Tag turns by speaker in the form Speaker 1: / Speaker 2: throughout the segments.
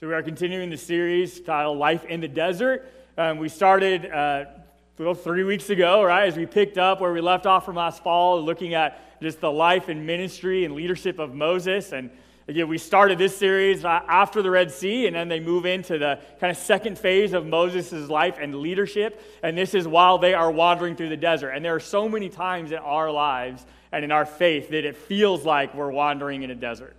Speaker 1: So, we are continuing the series titled Life in the Desert. Um, we started uh, well, three weeks ago, right, as we picked up where we left off from last fall, looking at just the life and ministry and leadership of Moses. And again, we started this series after the Red Sea, and then they move into the kind of second phase of Moses' life and leadership. And this is while they are wandering through the desert. And there are so many times in our lives and in our faith that it feels like we're wandering in a desert.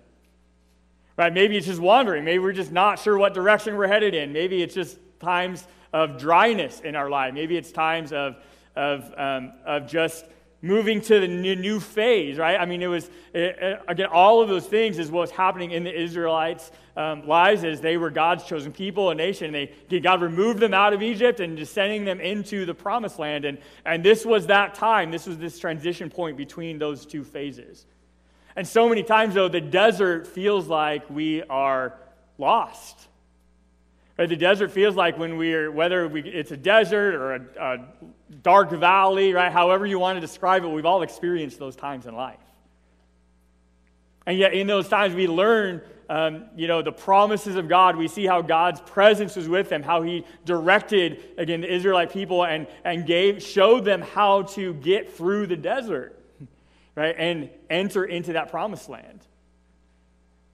Speaker 1: Right? Maybe it's just wandering. Maybe we're just not sure what direction we're headed in. Maybe it's just times of dryness in our life. Maybe it's times of, of, um, of just moving to the new, phase, right? I mean, it was, it, again, all of those things is what's happening in the Israelites' um, lives as they were God's chosen people, a nation. They, God removed them out of Egypt and just sending them into the promised land. And, and this was that time. This was this transition point between those two phases. And so many times, though, the desert feels like we are lost. Right? The desert feels like when we're, whether we, it's a desert or a, a dark valley, right? However you want to describe it, we've all experienced those times in life. And yet, in those times, we learn, um, you know, the promises of God. We see how God's presence was with them, how He directed, again, the Israelite people and, and gave, showed them how to get through the desert right? And enter into that promised land.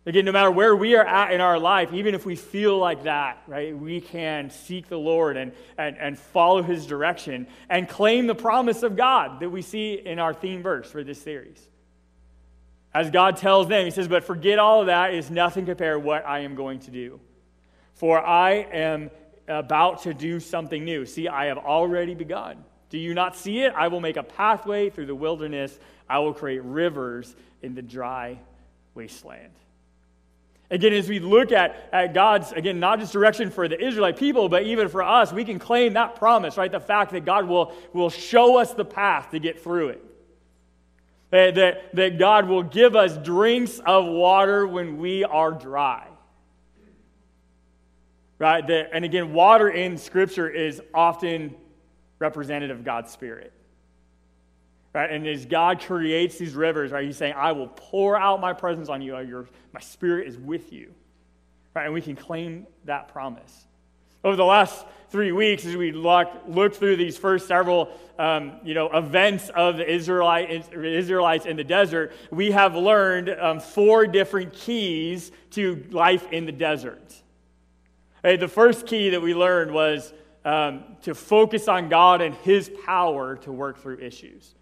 Speaker 1: Again, no matter where we are at in our life, even if we feel like that, right, we can seek the Lord and, and, and follow his direction and claim the promise of God that we see in our theme verse for this series. As God tells them, he says, But forget all of that is nothing compared to what I am going to do. For I am about to do something new. See, I have already begun. Do you not see it? I will make a pathway through the wilderness I will create rivers in the dry wasteland. Again, as we look at, at God's, again, not just direction for the Israelite people, but even for us, we can claim that promise, right? The fact that God will, will show us the path to get through it. That, that, that God will give us drinks of water when we are dry. Right? That, and again, water in Scripture is often representative of God's Spirit. Right? And as God creates these rivers, right, He's saying, I will pour out my presence on you. Your, my spirit is with you. Right? And we can claim that promise. Over the last three weeks, as we look, look through these first several um, you know, events of the Israelite, Israelites in the desert, we have learned um, four different keys to life in the desert. Right? The first key that we learned was um, to focus on God and His power to work through issues.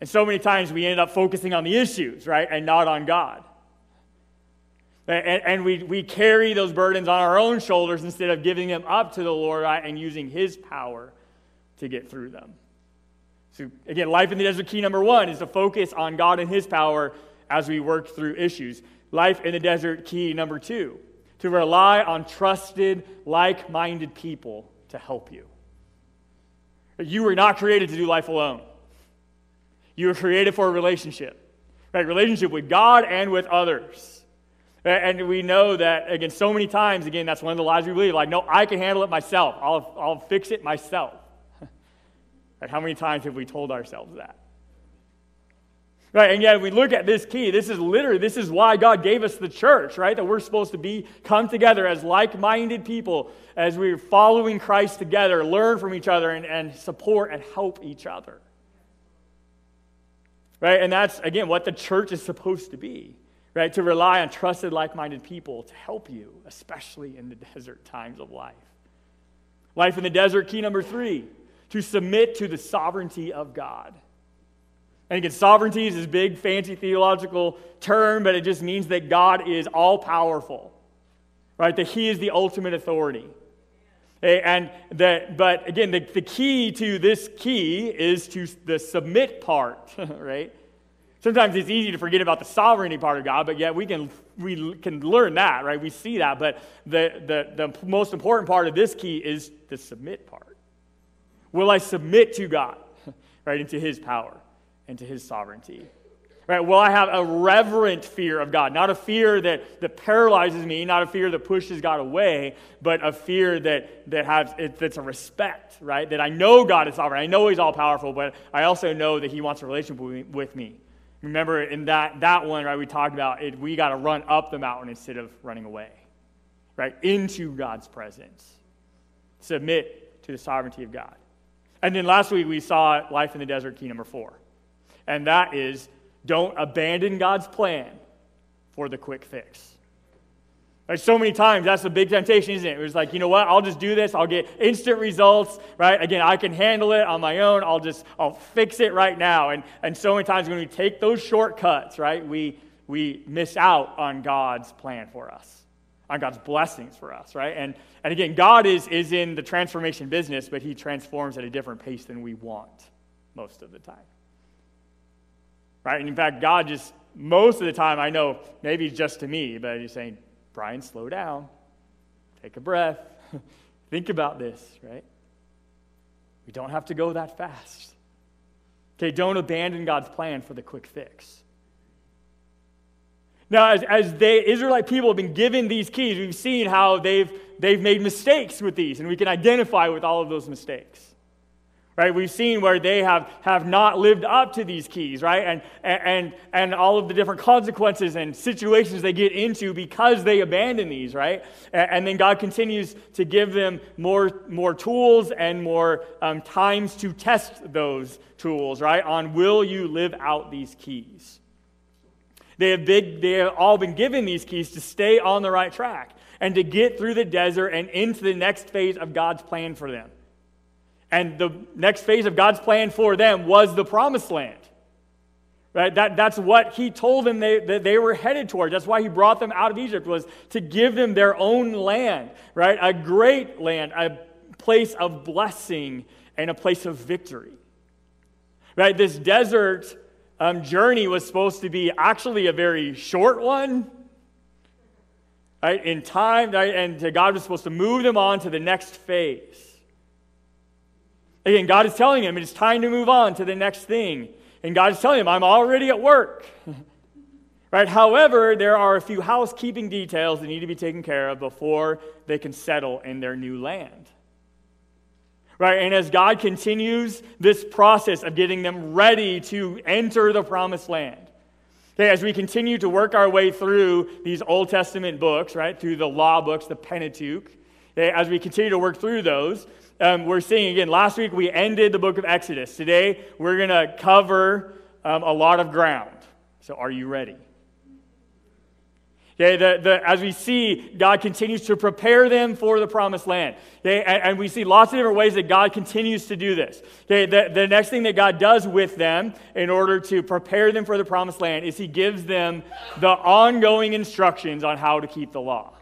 Speaker 1: And so many times we end up focusing on the issues, right, and not on God. And, and, we, we carry those burdens on our own shoulders instead of giving them up to the Lord right, and using His power to get through them. So, again, life in the desert key number one is to focus on God and His power as we work through issues. Life in the desert key number two, to rely on trusted, like minded people to help you. You were not created to do life alone. You were created for a relationship, right? Relationship with God and with others. And we know that, again, so many times, again, that's one of the lies we believe. Like, no, I can handle it myself. I'll, I'll fix it myself. right? How many times have we told ourselves that? Right, and yet we look at this key. This is literally, this is why God gave us the church, right? That we're supposed to be, come together as like minded people, as we're following Christ together, learn from each other, and, and support and help each other. Right? And that's, again, what the church is supposed to be, right? To rely on trusted, like minded people to help you, especially in the desert times of life. Life in the desert, key number three, to submit to the sovereignty of God. And again, sovereignty is this big, fancy theological term, but it just means that God is all powerful, right? That He is the ultimate authority. And that, but again, the, the key to this key is to the submit part, right? Sometimes it's easy to forget about the sovereignty part of God, but yet we can, we can learn that, right? We see that. But the, the, the most important part of this key is the submit part. Will I submit to God, right, into His power and to His sovereignty? Right? Will I have a reverent fear of God? Not a fear that, that paralyzes me, not a fear that pushes God away, but a fear that, that has it, that's a respect, right? That I know God is sovereign. I know He's all powerful, but I also know that He wants a relationship with me. Remember in that, that one, right, we talked about it, we got to run up the mountain instead of running away. right, into God's presence. Submit to the sovereignty of God. And then last week we saw life in the desert key number four. And that is don't abandon God's plan for the quick fix. Like so many times, that's a big temptation, isn't it? It was like, you know what? I'll just do this. I'll get instant results, right? Again, I can handle it on my own. I'll just, I'll fix it right now. And, and so many times when we take those shortcuts, right, we, we miss out on God's plan for us, on God's blessings for us, right? And, and again, God is, is in the transformation business, but he transforms at a different pace than we want most of the time. Right? And in fact, God just, most of the time, I know maybe just to me, but he's saying, Brian, slow down. Take a breath. Think about this, right? We don't have to go that fast. Okay, don't abandon God's plan for the quick fix. Now, as, as the Israelite people have been given these keys, we've seen how they've, they've made mistakes with these, and we can identify with all of those mistakes right? We've seen where they have, have not lived up to these keys right? And, and, and all of the different consequences and situations they get into because they abandon these right? And, and then god continues to give them more, more tools and more um, times to test those tools right? On will you live out these keys? They have, big, they have all been given these keys to stay on the right track and to get through the desert and into the next phase of god's plan for them and the next phase of God's plan for them was the promised land. Right? That, that's what he told them they, that they were headed toward. That's why he brought them out of Egypt, was to give them their own land, right? A great land, a place of blessing and a place of victory. Right? This desert um, journey was supposed to be actually a very short one. Right? In time, right? and God was supposed to move them on to the next phase. Again, God is telling him it's time to move on to the next thing. And God is telling him, I'm already at work. right? However, there are a few housekeeping details that need to be taken care of before they can settle in their new land. Right? And as God continues this process of getting them ready to enter the promised land, Okay, as we continue to work our way through these Old Testament books, right, through the law books, the Pentateuch, okay, as we continue to work through those, um, we're seeing again, last week we ended the book of Exodus. Today we're going to cover um, a lot of ground. So are you ready? Okay, the, the, as we see, God continues to prepare them for the promised land. Okay, and, and, we see lots of different ways that God continues to do this. Okay, the, the next thing that God does with them in order to prepare them for the promised land is He gives them the ongoing instructions on how to keep the law.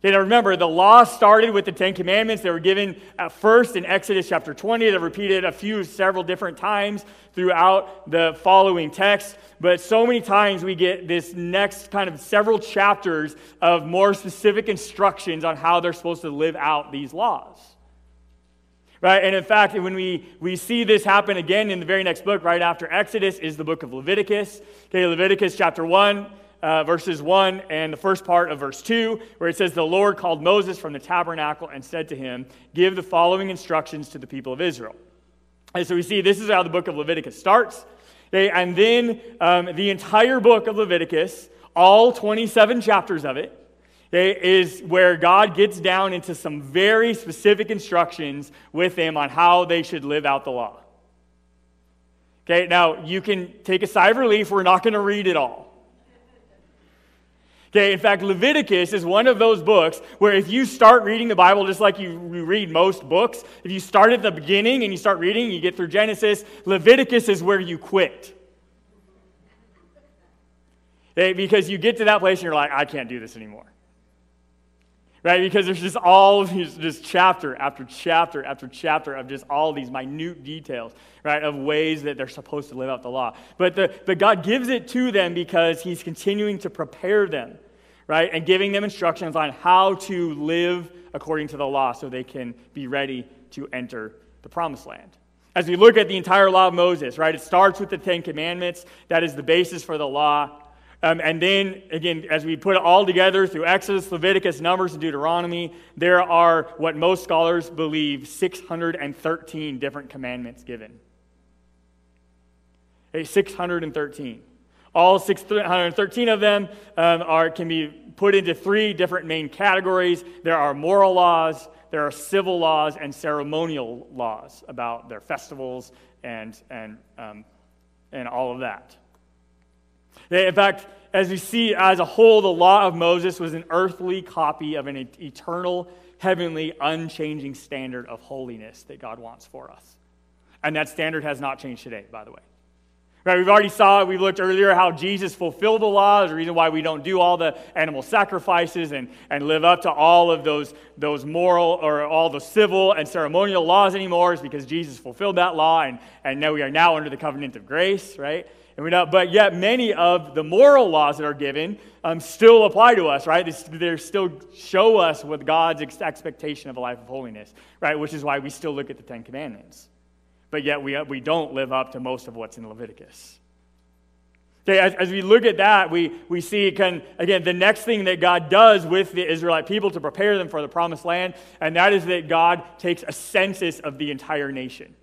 Speaker 1: Okay, now remember, the law started with the Ten Commandments. They were given at first in Exodus chapter 20. They're repeated a few, several different times throughout the following text. But so many times we get this next kind of several chapters of more specific instructions on how they're supposed to live out these laws. Right? And in fact, when we, we see this happen again in the very next book, right after Exodus, is the book of Leviticus. Okay, Leviticus chapter 1 uh, verses 1 and the first part of verse 2, where it says, The Lord called Moses from the tabernacle and said to him, Give the following instructions to the people of Israel. And so we see this is how the book of Leviticus starts. And then um, the entire book of Leviticus, all 27 chapters of it, is where God gets down into some very specific instructions with them on how they should live out the law. Okay, now you can take a sigh of relief. We're not going to read it all. Okay, in fact, Leviticus is one of those books where if you start reading the Bible just like you read most books, if you start at the beginning and you start reading, you get through Genesis, Leviticus is where you quit. Okay, because you get to that place and you're like, I can't do this anymore. Right? Because there's just all these, just chapter after chapter after chapter of just all these minute details, right, of ways that they're supposed to live out the law. But, the, but God gives it to them because He's continuing to prepare them, right, and giving them instructions on how to live according to the law so they can be ready to enter the promised land. As we look at the entire law of Moses, right, it starts with the Ten Commandments. That is the basis for the law. Um, and then, again, as we put it all together through Exodus, Leviticus, Numbers, and Deuteronomy, there are what most scholars believe 613 different commandments given. Okay, 613. All 613 of them um, are, can be put into three different main categories. There are moral laws, there are civil laws, and ceremonial laws about their festivals and, and, um, and all of that. In fact, as we see as a whole, the law of Moses was an earthly copy of an eternal, heavenly, unchanging standard of holiness that God wants for us. And that standard has not changed today, by the way. Right, we've already saw, we looked earlier how Jesus fulfilled the law. A reason why we don't do all the animal sacrifices and, and live up to all of those, those moral or all the civil and ceremonial laws anymore is because Jesus fulfilled that law and, and now we are now under the covenant of grace, right? And we know, but yet many of the moral laws that are given um, still apply to us, right? They still show us what God's expectation of a life of holiness, right? Which is why we still look at the Ten Commandments. But yet we, we don't live up to most of what's in Leviticus. Okay, as, as we look at that, we, we see, can, again, the next thing that God does with the Israelite people to prepare them for the promised land, and that is that God takes a census of the entire nation.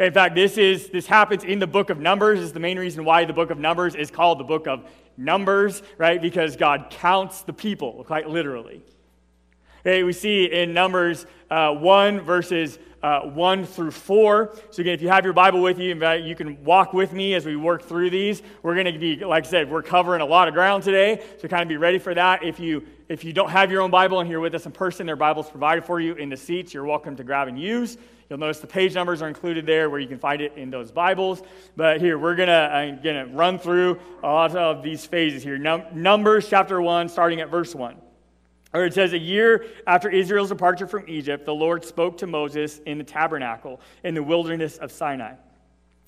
Speaker 1: In fact, this, is, this happens in the book of Numbers. Is the main reason why the book of Numbers is called the book of Numbers, right? Because God counts the people, quite literally. Okay, we see in Numbers uh, 1, verses uh, 1 through 4. So, again, if you have your Bible with you, you can walk with me as we work through these. We're going to be, like I said, we're covering a lot of ground today, so kind of be ready for that. If you, if you don't have your own Bible and you're with us in person, their Bibles provided for you in the seats. You're welcome to grab and use. You'll notice the page numbers are included there where you can find it in those Bibles. But here, we're going uh, to run through a lot of these phases here. Num- Numbers chapter 1, starting at verse 1. Or it says, A year after Israel's departure from Egypt, the Lord spoke to Moses in the tabernacle in the wilderness of Sinai.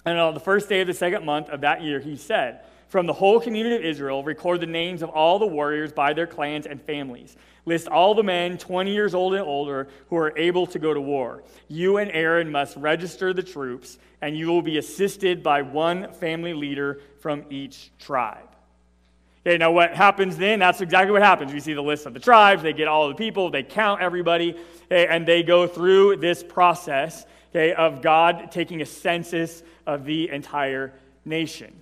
Speaker 1: And on the first day of the second month of that year, he said, From the whole community of Israel, record the names of all the warriors by their clans and families List all the men 20 years old and older who are able to go to war. You and Aaron must register the troops, and you will be assisted by one family leader from each tribe. Okay, now what happens then? That's exactly what happens. We see the list of the tribes, they get all the people, they count everybody, okay, and they go through this process okay, of God taking a census of the entire nation.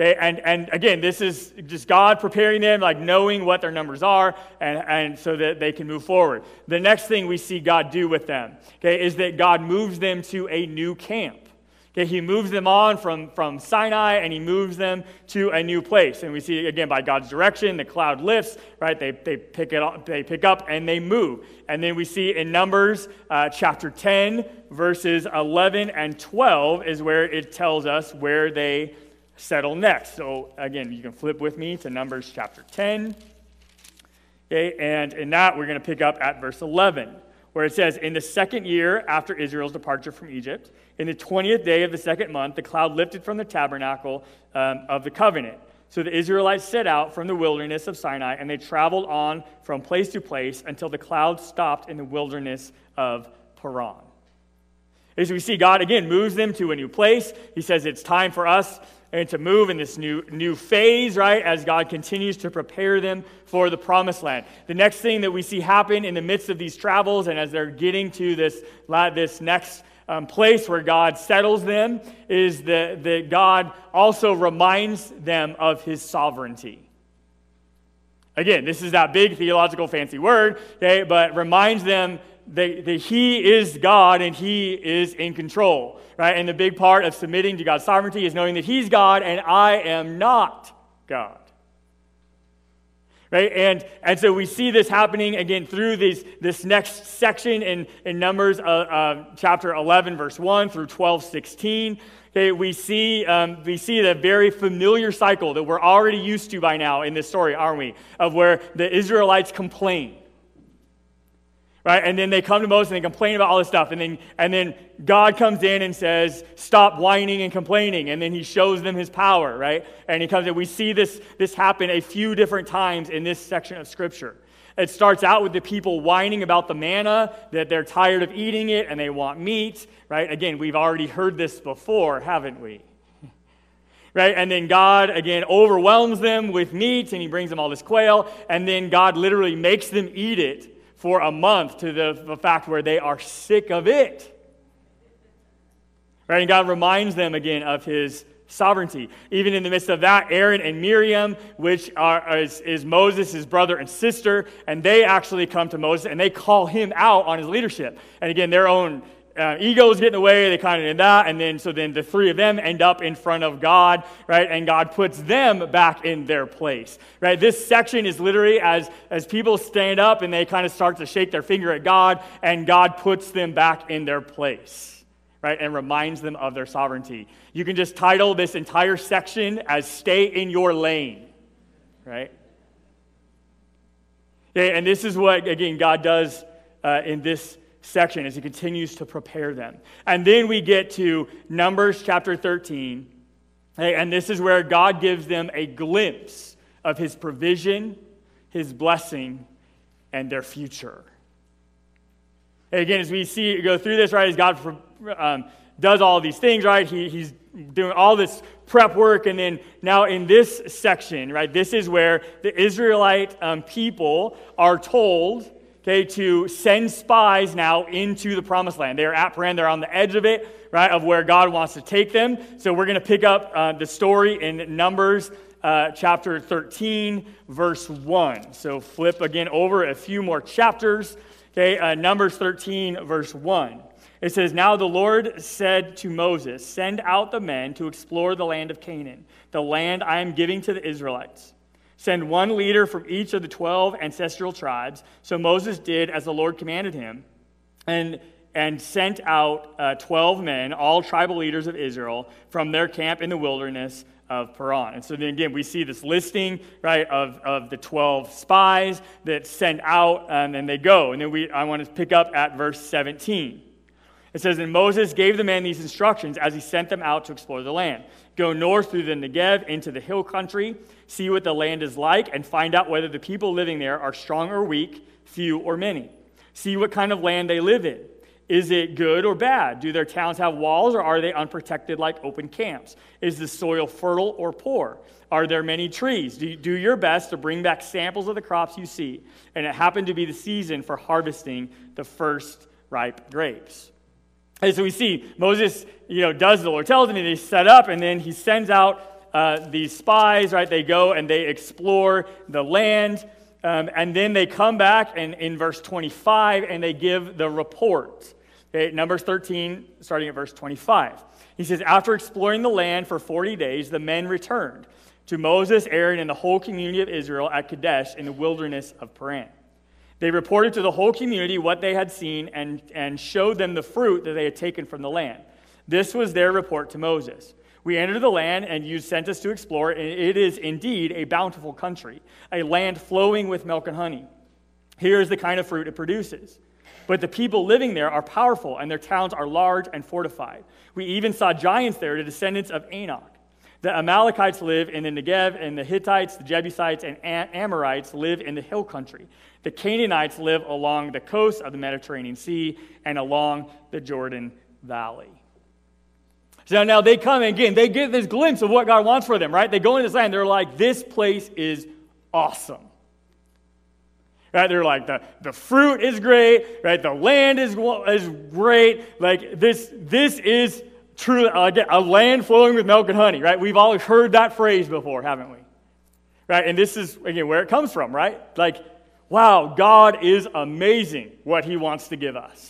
Speaker 1: Okay, and, and again, this is just God preparing them, like knowing what their numbers are, and, and so that they can move forward. The next thing we see God do with them, okay, is that God moves them to a new camp. Okay, he moves them on from, from Sinai and he moves them to a new place. And we see again by God's direction, the cloud lifts, right? They, they pick it up, they pick up and they move. And then we see in Numbers uh, chapter 10, verses 11 and 12 is where it tells us where they settle next. So again, you can flip with me to Numbers chapter 10. Okay, and in that, we're going to pick up at verse 11, where it says, In the second year after Israel's departure from Egypt, in the 20th day of the second month, the cloud lifted from the tabernacle um, of the covenant. So the Israelites set out from the wilderness of Sinai, and they traveled on from place to place until the cloud stopped in the wilderness of Paran. As we see, God again moves them to a new place. He says it's time for us and to move in this new, new phase, right, as God continues to prepare them for the promised land. The next thing that we see happen in the midst of these travels and as they're getting to this, this next um, place where God settles them is that, that God also reminds them of his sovereignty. Again, this is that big theological fancy word, okay, but reminds them that, that he is God and he is in control right? And the big part of submitting to God's sovereignty is knowing that He's God and I am not God. Right? And, and so we see this happening again through these, this next section in, in Numbers uh, uh, chapter 11, verse 1 through 12, 16. Okay, we see, um, we see the very familiar cycle that we're already used to by now in this story, aren't we? Of where the Israelites complain right? And then they come to Moses and they complain about all this stuff. And then, and then God comes in and says, Stop whining and complaining. And then he shows them his power, right? And he comes in. We see this, this happen a few different times in this section of Scripture. It starts out with the people whining about the manna, that they're tired of eating it and they want meat, right? Again, we've already heard this before, haven't we? right? And then God, again, overwhelms them with meat and he brings them all this quail. And then God literally makes them eat it for a month to the, the fact where they are sick of it. Right? And God reminds them again of his sovereignty. Even in the midst of that, Aaron and Miriam, which are, is, is Moses, his brother and sister, and they actually come to Moses and they call him out on his leadership. And again, their own uh, egos get in the way. They kind of did that, and then so then the three of them end up in front of God, right? And God puts them back in their place, right? This section is literally as as people stand up and they kind of start to shake their finger at God, and God puts them back in their place right, and reminds them of their sovereignty. You can just title this entire section as Stay in Your Lane, right? Okay, and this is what, again, God does uh, in this section as He continues to prepare them. And then we get to Numbers chapter 13, and this is where God gives them a glimpse of His provision, His blessing, and their future. again, as we see go through this, right, as God um, does all these things, right? He, he's doing all this prep work. And then now in this section, right, this is where the Israelite um, people are told, okay, to send spies now into the promised land. They're at Paran, they're on the edge of it, right, of where God wants to take them. So we're going to pick up uh, the story in Numbers. Uh, chapter 13, verse 1. So flip again over a few more chapters. Okay, uh, Numbers 13, verse 1. It says, Now the Lord said to Moses, Send out the men to explore the land of Canaan, the land I am giving to the Israelites. Send one leader from each of the 12 ancestral tribes. So Moses did as the Lord commanded him and, and sent out uh, 12 men, all tribal leaders of Israel, from their camp in the wilderness of Paran. And so then again, we see this listing, right, of, of the 12 spies that send out um, and they go. And then we, I want to pick up at verse 17. It says, And Moses gave the men these instructions as he sent them out to explore the land. Go north through the Negev into the hill country, see what the land is like, and find out whether the people living there are strong or weak, few or many. See what kind of land they live in. Is it good or bad? Do their towns have walls or are they unprotected like open camps? Is the soil fertile or poor? Are there many trees? Do, do your best to bring back samples of the crops you see. And it happened to be the season for harvesting the first ripe grapes. And so we see Moses, you know, does the Lord tells him, and they set up, and then he sends out uh, these spies, right? They go and they explore the land, um, and then they come back, and in verse 25, and they give the report. Okay, Numbers 13, starting at verse 25. He says, After exploring the land for 40 days, the men returned to Moses, Aaron, and the whole community of Israel at Kadesh in the wilderness of Paran. They reported to the whole community what they had seen and, and showed them the fruit that they had taken from the land. This was their report to Moses. We entered the land, and you sent us to explore, and it is indeed a bountiful country, a land flowing with milk and honey. Here is the kind of fruit it produces. But the people living there are powerful, and their towns are large and fortified. We even saw giants there, the descendants of Anak. The Amalekites live in the Negev, and the Hittites, the Jebusites, and Amorites live in the hill country. The Canaanites live along the coast of the Mediterranean Sea and along the Jordan Valley. So now they come again, they get this glimpse of what God wants for them, right? They go into this land, they're like, this place is awesome. Right? They're like, the, the fruit is great, right? The land is, is great. Like, this, this is truly uh, a land flowing with milk and honey, right? We've all heard that phrase before, haven't we? Right? And this is, again, where it comes from, right? Like, wow, God is amazing what he wants to give us.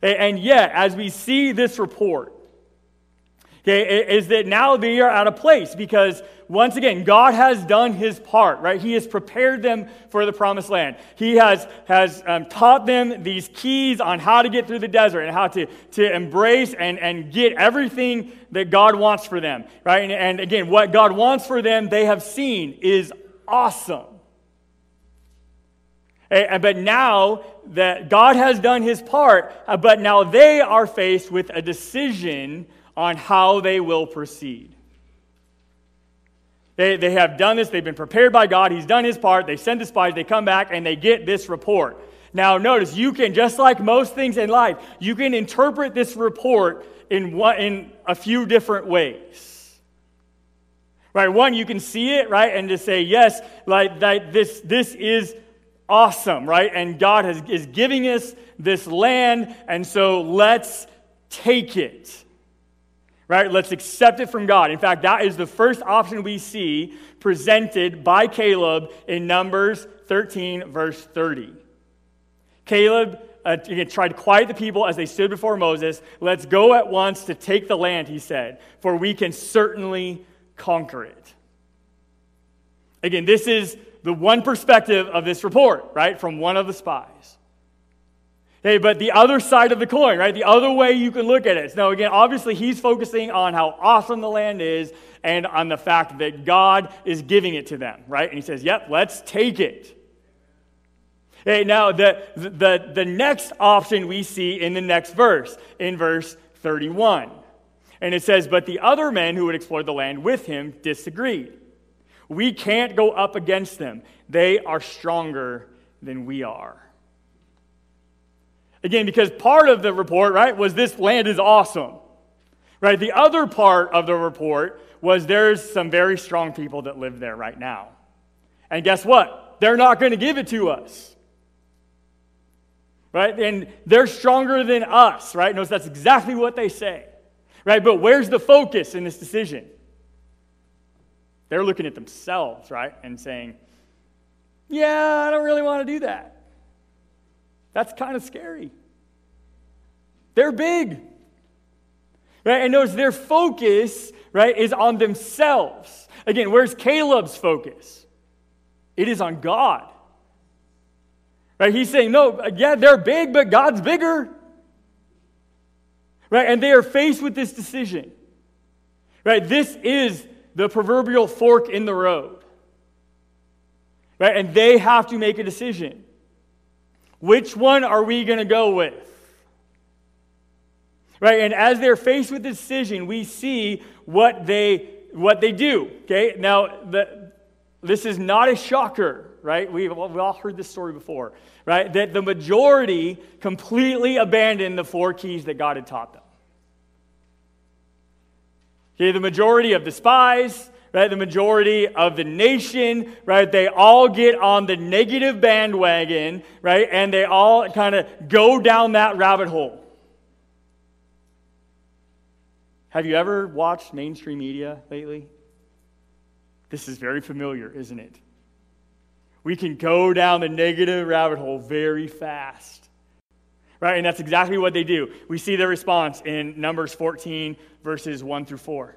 Speaker 1: And yet, as we see this report, okay, is that now they are out of place because once again, God has done his part, right? He has prepared them for the promised land. He has, has um, taught them these keys on how to get through the desert and how to, to embrace and, and get everything that God wants for them, right? And, and again, what God wants for them, they have seen is awesome. But now that God has done his part, uh, but now they are faced with a decision on how they will proceed. They, they have done this, they've been prepared by God, He's done His part, they send the spies, they come back, and they get this report. Now, notice, you can, just like most things in life, you can interpret this report in, one, in a few different ways. Right? One, you can see it, right, and just say, yes, like that, this, this is awesome, right? And God has, is giving us this land, and so let's take it right? Let's accept it from God. In fact, that is the first option we see presented by Caleb in Numbers 13, verse 30. Caleb uh, tried to quiet the people as they stood before Moses. Let's go at once to take the land, he said, for we can certainly conquer it. Again, this is the one perspective of this report, right, from one of the spies. Okay, but the other side of the coin, right? The other way you can look at it. Now, again, obviously, he's focusing on how awesome the land is and on the fact that God is giving it to them, right? And he says, yep, let's take it. Okay, now, the, the, the next option we see in the next verse, in verse 31. And it says, But the other men who had explored the land with him disagreed. We can't go up against them, they are stronger than we are. Again, because part of the report, right, was this land is awesome. Right? The other part of the report was there's some very strong people that live there right now. And guess what? They're not going to give it to us. Right? And they're stronger than us, right? Notice that's exactly what they say. Right? But where's the focus in this decision? They're looking at themselves, right? And saying, yeah, I don't really want to do that. That's kind of scary. They're big. Right? And notice their focus, right, is on themselves. Again, where's Caleb's focus? It is on God. Right? He's saying, no, uh, yeah, they're big, but God's bigger. Right? And they are faced with this decision. Right? This is the proverbial fork in the road. Right? And they have to make a decision. Which one are we going to go with? Right? And as they're faced with decision, we see what they what they do. Okay? Now, the, this is not a shocker, right? We've, we've all heard this story before, right? That the majority completely abandoned the four keys that God had taught them. Okay, the majority of the spies, right, the majority of the nation, right, they all get on the negative bandwagon, right, and they all kind of go down that rabbit hole. Have you ever watched mainstream media lately? This is very familiar, isn't it? We can go down the negative rabbit hole very fast. Right? And that's exactly what they do. We see their response in Numbers 14, verses 1 through 4.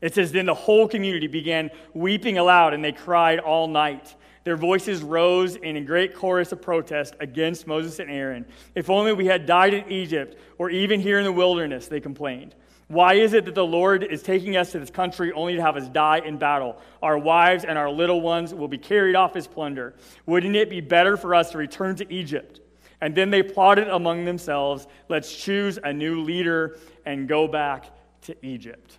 Speaker 1: It says, Then the whole community began weeping aloud, and they cried all night. Their voices rose in a great chorus of protest against Moses and Aaron. If only we had died in Egypt, or even here in the wilderness, they complained. Why is it that the Lord is taking us to this country only to have us die in battle? Our wives and our little ones will be carried off as plunder. Wouldn't it be better for us to return to Egypt? And then they plotted among themselves, let's choose a new leader and go back to Egypt.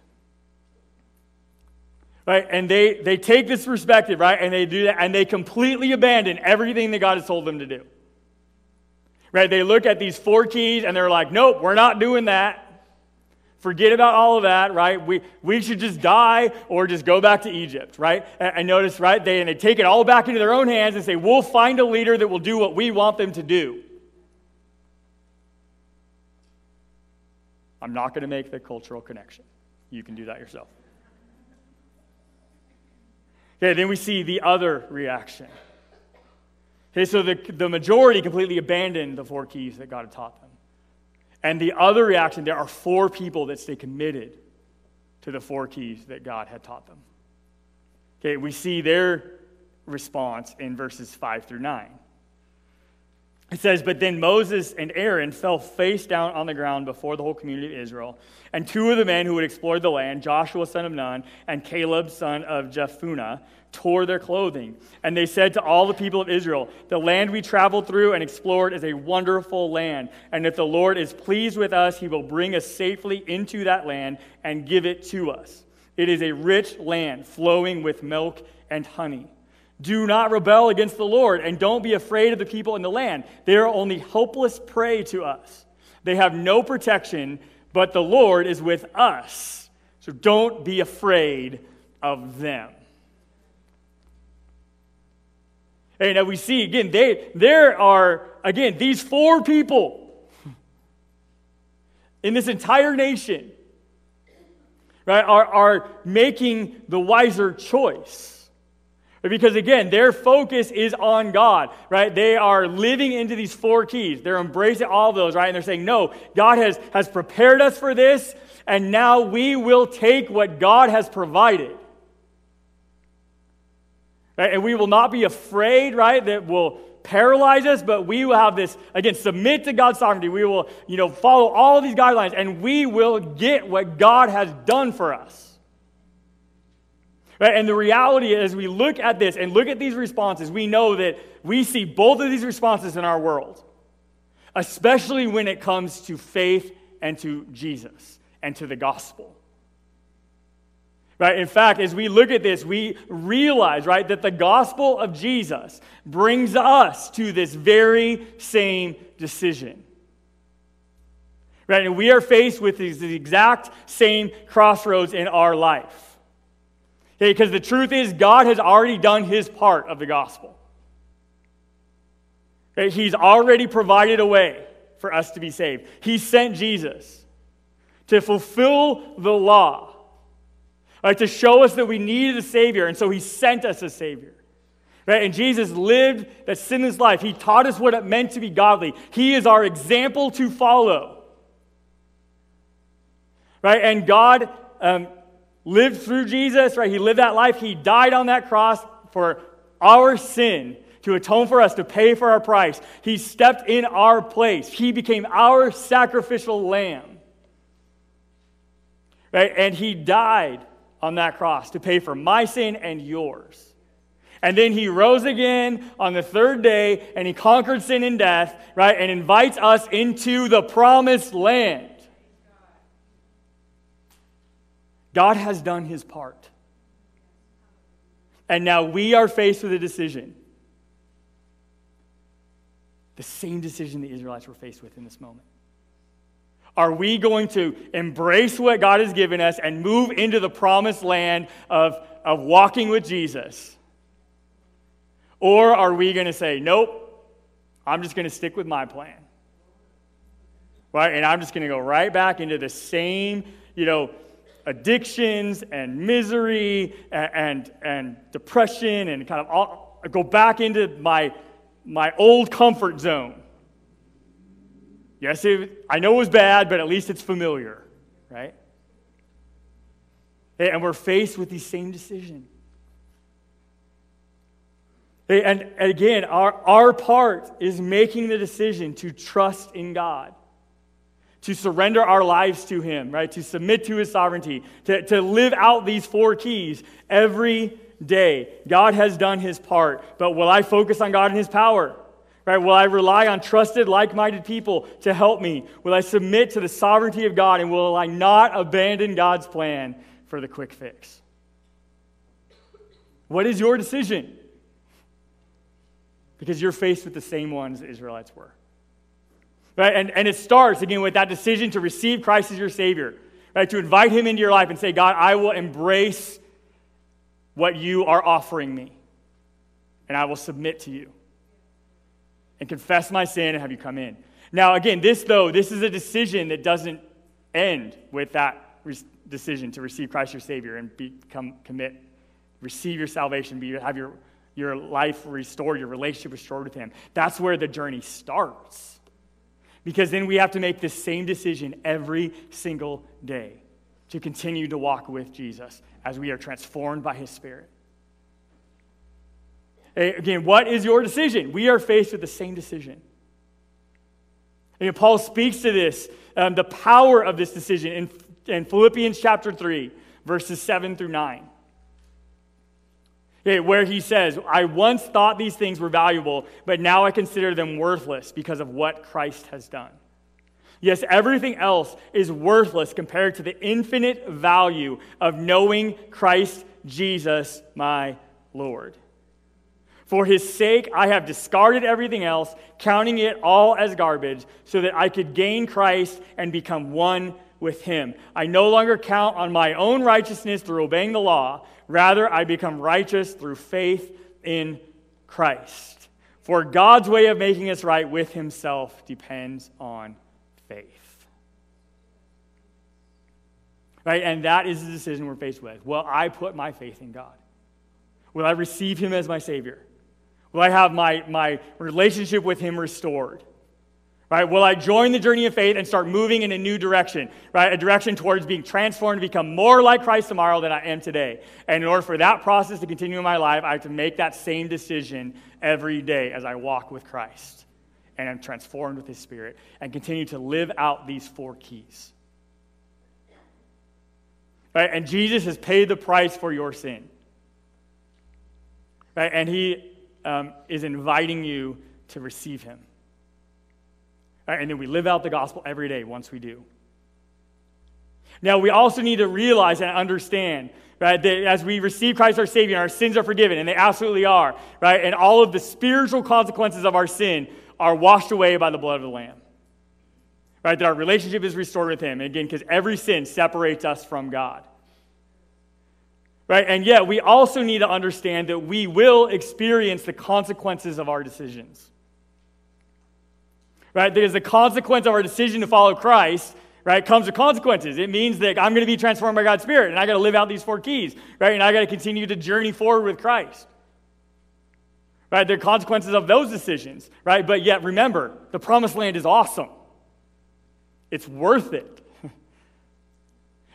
Speaker 1: Right? And they, they take this perspective, right? And they do that, and they completely abandon everything that God has told them to do. Right? They look at these four keys and they're like, nope, we're not doing that. Forget about all of that, right? We, we should just die or just go back to Egypt, right? And, and notice, right? They, and they take it all back into their own hands and say, we'll find a leader that will do what we want them to do. I'm not going to make the cultural connection. You can do that yourself. Okay, then we see the other reaction. Okay, so the, the majority completely abandoned the four keys that God had taught them. And the other reaction, there are four people that stay committed to the four keys that God had taught them. Okay, we see their response in verses 5 through 9. It says, But then Moses and Aaron fell face down on the ground before the whole community of Israel. And two of the men who had explored the land, Joshua son of Nun and Caleb son of Jephunneh, tore their clothing. And they said to all the people of Israel, The land we traveled through and explored is a wonderful land. And if the Lord is pleased with us, he will bring us safely into that land and give it to us. It is a rich land flowing with milk and honey. Do not rebel against the Lord, and don't be afraid of the people in the land. They are only hopeless prey to us. They have no protection, but the Lord is with us. So don't be afraid of them. And now we see again, they, there are, again, these four people in this entire nation right, are, are making the wiser choice. Because again, their focus is on God, right? They are living into these four keys. They're embracing all of those, right? And they're saying, no, God has, has prepared us for this, and now we will take what God has provided. Right? And we will not be afraid, right, that will paralyze us, but we will have this, again, submit to God's sovereignty. We will, you know, follow all these guidelines, and we will get what God has done for us. Right? And the reality is, we look at this and look at these responses, we know that we see both of these responses in our world, especially when it comes to faith and to Jesus and to the gospel. Right? In fact, as we look at this, we realize, right, that the gospel of Jesus brings us to this very same decision. Right? And we are faced with the exact same crossroads in our life. Because the truth is, God has already done his part of the gospel. He's already provided a way for us to be saved. He sent Jesus to fulfill the law right, to show us that we needed a Savior, and so He sent us a Savior. Right? And Jesus lived that sinless life. He taught us what it meant to be godly. He is our example to follow. Right? And God um, lived through Jesus, right? He lived that life. He died on that cross for our sin to atone for us, to pay for our price. He stepped in our place. He became our sacrificial lamb. Right? And he died on that cross to pay for my sin and yours. And then he rose again on the third day and he conquered sin and death, right? And invites us into the promised land. God has done his part. And now we are faced with a decision. The same decision the Israelites were faced with in this moment. Are we going to embrace what God has given us and move into the promised land of, of walking with Jesus? Or are we going to say, nope, I'm just going to stick with my plan? Right? And I'm just going to go right back into the same, you know, addictions and misery and, and, and depression and kind of all, go back into my, my old comfort zone. Yes, it, I know it was bad, but at least it's familiar, right? And we're faced with the same decision. And again, our, our part is making the decision to trust in God, to surrender our lives to Him, right? To submit to His sovereignty, to, to live out these four keys every day. God has done His part, but will I focus on God and His power? Right? Will I rely on trusted, like minded people to help me? Will I submit to the sovereignty of God? And will I not abandon God's plan for the quick fix? What is your decision? Because you're faced with the same ones the Israelites were. Right? And, and it starts, again, with that decision to receive Christ as your Savior, right? To invite Him into your life and say, God, I will embrace what you are offering me, and I will submit to you and confess my sin and have you come in. Now, again, this, though, this is a decision that doesn't end with that re- decision to receive Christ your Savior and become, commit, receive your salvation, be, have your, your life restored, your relationship restored with Him. That's where the journey starts. Because then we have to make the same decision every single day to continue to walk with Jesus as we are transformed by His Spirit. Again, what is your decision? We are faced with the same decision. And Paul speaks to this, um, the power of this decision in, in Philippians chapter 3, verses 7 through 9. Where he says, I once thought these things were valuable, but now I consider them worthless because of what Christ has done. Yes, everything else is worthless compared to the infinite value of knowing Christ Jesus, my Lord. For his sake, I have discarded everything else, counting it all as garbage, so that I could gain Christ and become one with him. I no longer count on my own righteousness through obeying the law. Rather, I become righteous through faith in Christ. For God's way of making us right with himself depends on faith. Right? And that is the decision we're faced with. Will I put my faith in God? Will I receive Him as my Savior? Will I have my, my relationship with Him restored? Right? Will I join the journey of faith and start moving in a new direction? Right? A direction towards being transformed to become more like Christ tomorrow than I am today. And in order for that process to continue in my life, I have to make that same decision every day as I walk with Christ and am transformed with His Spirit and continue to live out these four keys. Right? And Jesus has paid the price for your sin. Right? And He um, is inviting you to receive Him. Right? And then we live out the gospel every day once we do. Now, we also need to realize and understand right, that as we receive Christ our Savior, our sins are forgiven, and they absolutely are, right? And all of the spiritual consequences of our sin are washed away by the blood of the Lamb. Right? That our relationship is restored with Him. Again, because every sin separates us from God. Right? And yet, we also need to understand that we will experience the consequences of our decisions. Right? Because the consequence of our decision to follow Christ, right, comes with consequences. It means that I'm going to be transformed by God's Spirit, and I got to live out these four keys, right? And I got to continue to journey forward with Christ. Right? There are consequences of those decisions, right? But yet, remember, the promised land is awesome. It's worth it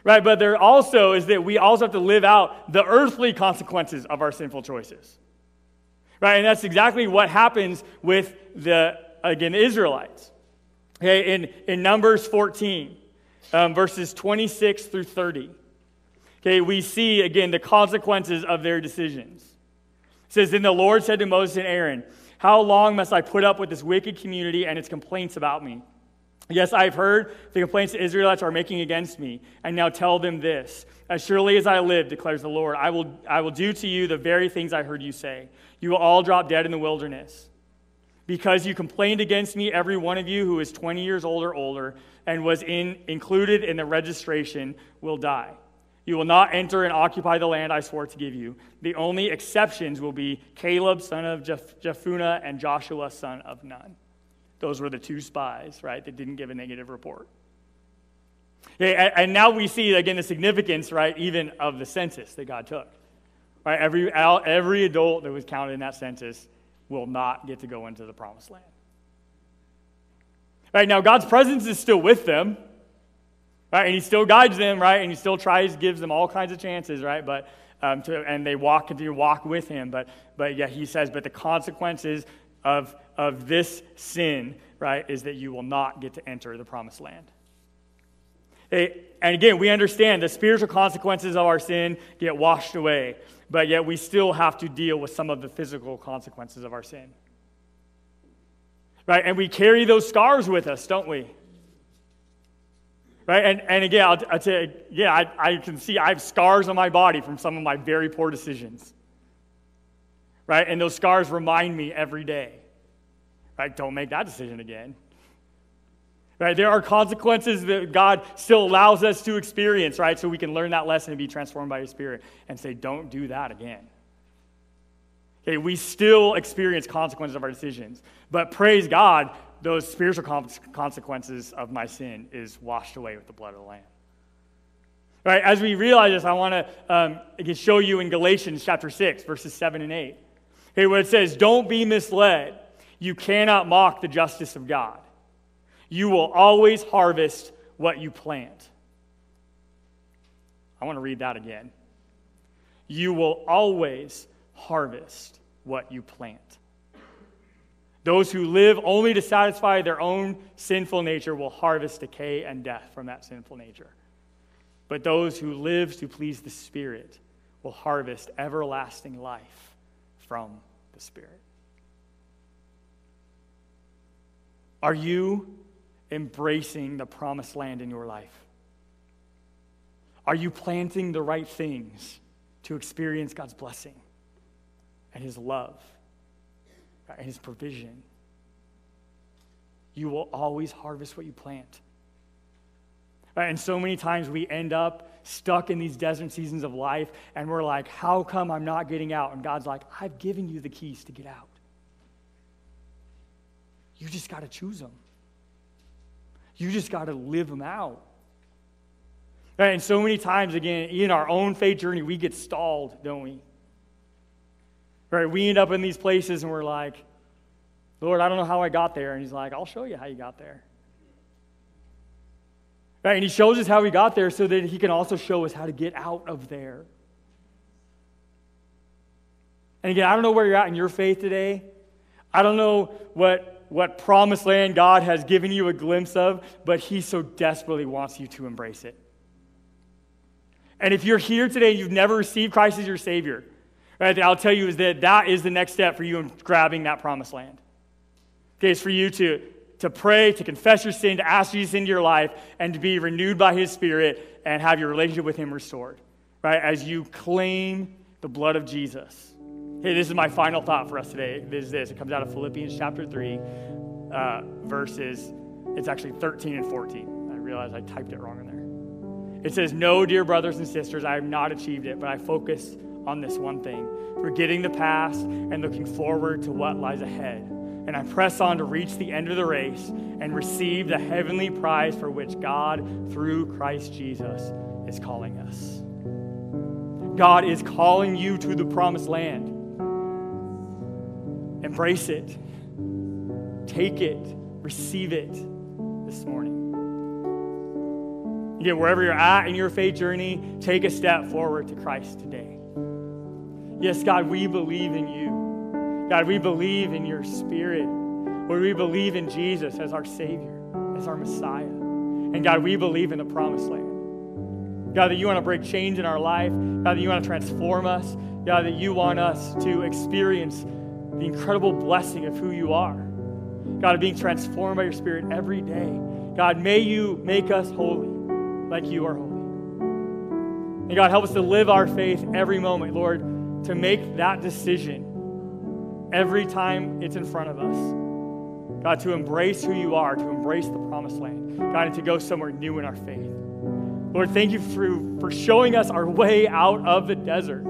Speaker 1: right? But there also is that we also have to live out the earthly consequences of our sinful choices, right? And that's exactly what happens with the, again, Israelites. Okay, in, in Numbers 14, um, verses 26 through 30, okay, we see again the consequences of their decisions. It says, Then the Lord said to Moses and Aaron, How long must I put up with this wicked community and its complaints about me? Yes, I've heard the complaints the Israelites are making against me, and now tell them this As surely as I live, declares the Lord, I will, I will do to you the very things I heard you say. You will all drop dead in the wilderness. Because you complained against me, every one of you who is 20 years old or older and was in, included in the registration will die. You will not enter and occupy the land I swore to give you. The only exceptions will be Caleb, son of Jephunneh, and Joshua, son of Nun. Those were the two spies, right, that didn't give a negative report. And now we see, again, the significance, right, even of the census that God took. Right, every, every adult that was counted in that census will not get to go into the promised land. Right, now God's presence is still with them, right, and He still guides them, right, and He still tries, gives them all kinds of chances, right, but, um, to, and they walk, continue to walk with Him, but, but yeah, He says, but the consequences of, of this sin, right, is that you will not get to enter the promised land. It, and again, we understand the spiritual consequences of our sin get washed away, but yet we still have to deal with some of the physical consequences of our sin. Right? And we carry those scars with us, don't we? Right? And, and again, I'll, I'll tell you, yeah, I, I can see I have scars on my body from some of my very poor decisions right? And those scars remind me every day, right? Don't make that decision again. Right? There are consequences that God still allows us to experience, right? So we can learn that lesson and be transformed by His Spirit and say, don't do that again. Okay, we still experience consequences of our decisions. But praise God, those spiritual consequences of my sin is washed away with the blood of the Lamb. Right, as we realize this, I want to um, show you in Galatians chapter 6, verses 7 and 8. Okay, where it says, Don't be misled. You cannot mock the justice of God. You will always harvest what you plant. I want to read that again. You will always harvest what you plant. Those who live only to satisfy their own sinful nature will harvest decay and death from that sinful nature. But those who live to please the Spirit will harvest everlasting life from the Spirit. Are you embracing the promised land in your life? Are you planting the right things to experience God's blessing and His love and His provision? You will always harvest what you plant. And so many times we end up stuck in these desert seasons of life and we're like, how come I'm not getting out? And God's like, I've given you the keys to get out. You just got to choose them. You just got to live them out. And so many times, again, in our own faith journey, we get stalled, don't we? Right? We end up in these places and we're like, Lord, I don't know how I got there. And He's like, I'll show you how you got there. Right? And He shows us how we got there so that He can also show us how to get out of there. And again, I don't know where you're at in your faith today. I don't know what, what promised land God has given you a glimpse of, but He so desperately wants you to embrace it. And if you're here today and you've never received Christ as your Savior, right, I'll tell you is that that is the next step for you in grabbing that promised land. Okay, it's for you to, to pray, to confess your sin, to ask Jesus into your life, and to be renewed by His Spirit and have your relationship with Him restored, right, as you claim the blood of Jesus. Hey, this is my final thought for us today. This is this. It comes out of Philippians chapter 3, uh, verses, it's actually 13 and 14. I realize I typed it wrong in there. It says, No, dear brothers and sisters, I have not achieved it, but I focus on this one thing forgetting the past and looking forward to what lies ahead. And I press on to reach the end of the race and receive the heavenly prize for which God, through Christ Jesus, is calling us. God is calling you to the promised land. Embrace it, take it, receive it this morning. Again, wherever you're at in your faith journey, take a step forward to Christ today. Yes, God, we believe in you. God, we believe in your spirit. Lord, we believe in Jesus as our Savior, as our Messiah. And God, we believe in the promised land. God, that you want to break change in our life. God, that you want to transform us. God, that you want us to experience the incredible blessing of who you are. God, of being transformed by your Spirit every day. God, may you make us holy like you are holy. And God, help us to live our faith every moment, Lord, to make that decision every time it's in front of us. God, to embrace who you are, to embrace the promised land. God, and to go somewhere new in our faith. Lord, thank you for, for showing us our way out of the desert.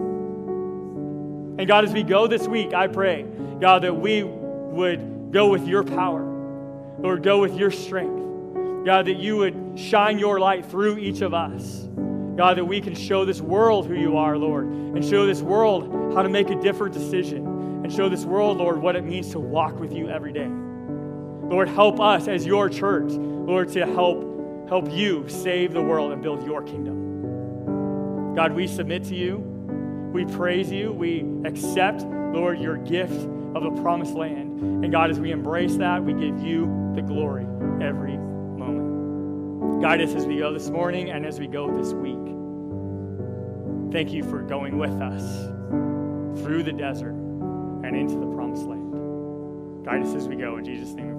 Speaker 1: And God, as we go this week, I pray, God, that we would go with your power. Lord, go with your strength. God, that you would shine your light through each of us. God, that we can show this world who you are, Lord, and show this world how to make a different decision, and show this world, Lord, what it means to walk with you every day. Lord, help us as your church, Lord, to help help you save the world and build your kingdom. God, we submit to you. We praise you. We accept, Lord, your gift of the promised land. And God, as we embrace that, we give you the glory every moment. Guide us as we go this morning and as we go this week. Thank you for going with us through the desert and into the promised land. Guide us as we go. In Jesus' name.